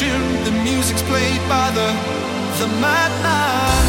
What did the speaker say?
The music's played by the the mad night.